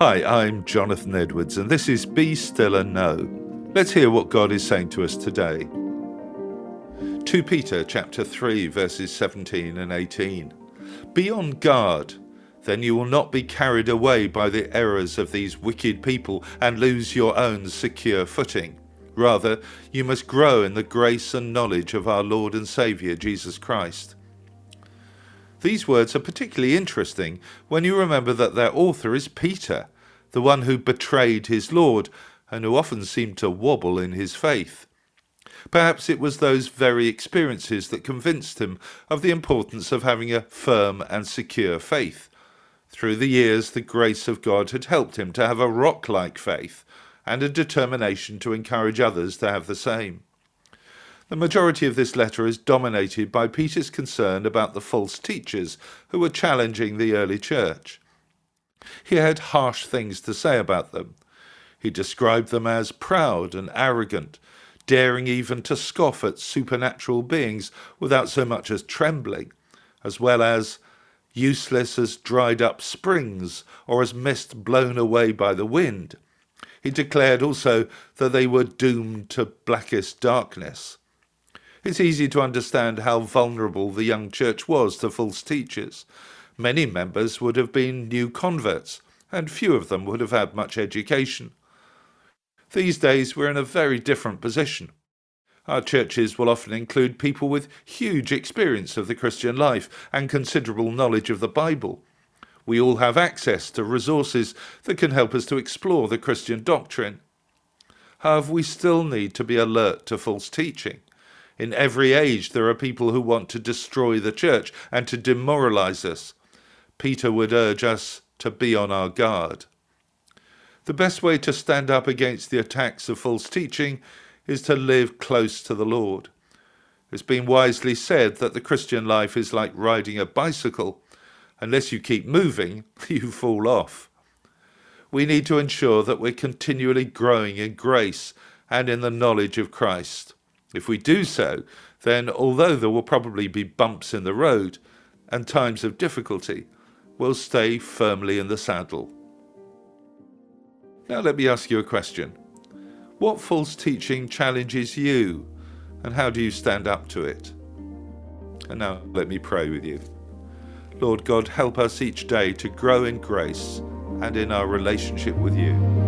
Hi, I'm Jonathan Edwards, and this is Be Still and Know. Let's hear what God is saying to us today. 2 Peter chapter 3 verses 17 and 18. Be on guard, then you will not be carried away by the errors of these wicked people and lose your own secure footing. Rather, you must grow in the grace and knowledge of our Lord and Saviour Jesus Christ. These words are particularly interesting when you remember that their author is Peter, the one who betrayed his Lord and who often seemed to wobble in his faith. Perhaps it was those very experiences that convinced him of the importance of having a firm and secure faith. Through the years, the grace of God had helped him to have a rock like faith and a determination to encourage others to have the same. The majority of this letter is dominated by Peter's concern about the false teachers who were challenging the early church. He had harsh things to say about them. He described them as proud and arrogant, daring even to scoff at supernatural beings without so much as trembling, as well as useless as dried up springs or as mist blown away by the wind. He declared also that they were doomed to blackest darkness. It's easy to understand how vulnerable the young church was to false teachers. Many members would have been new converts, and few of them would have had much education. These days we're in a very different position. Our churches will often include people with huge experience of the Christian life and considerable knowledge of the Bible. We all have access to resources that can help us to explore the Christian doctrine. However, we still need to be alert to false teaching. In every age, there are people who want to destroy the church and to demoralize us. Peter would urge us to be on our guard. The best way to stand up against the attacks of false teaching is to live close to the Lord. It's been wisely said that the Christian life is like riding a bicycle. Unless you keep moving, you fall off. We need to ensure that we're continually growing in grace and in the knowledge of Christ. If we do so, then although there will probably be bumps in the road and times of difficulty, we'll stay firmly in the saddle. Now, let me ask you a question. What false teaching challenges you, and how do you stand up to it? And now, let me pray with you. Lord God, help us each day to grow in grace and in our relationship with you.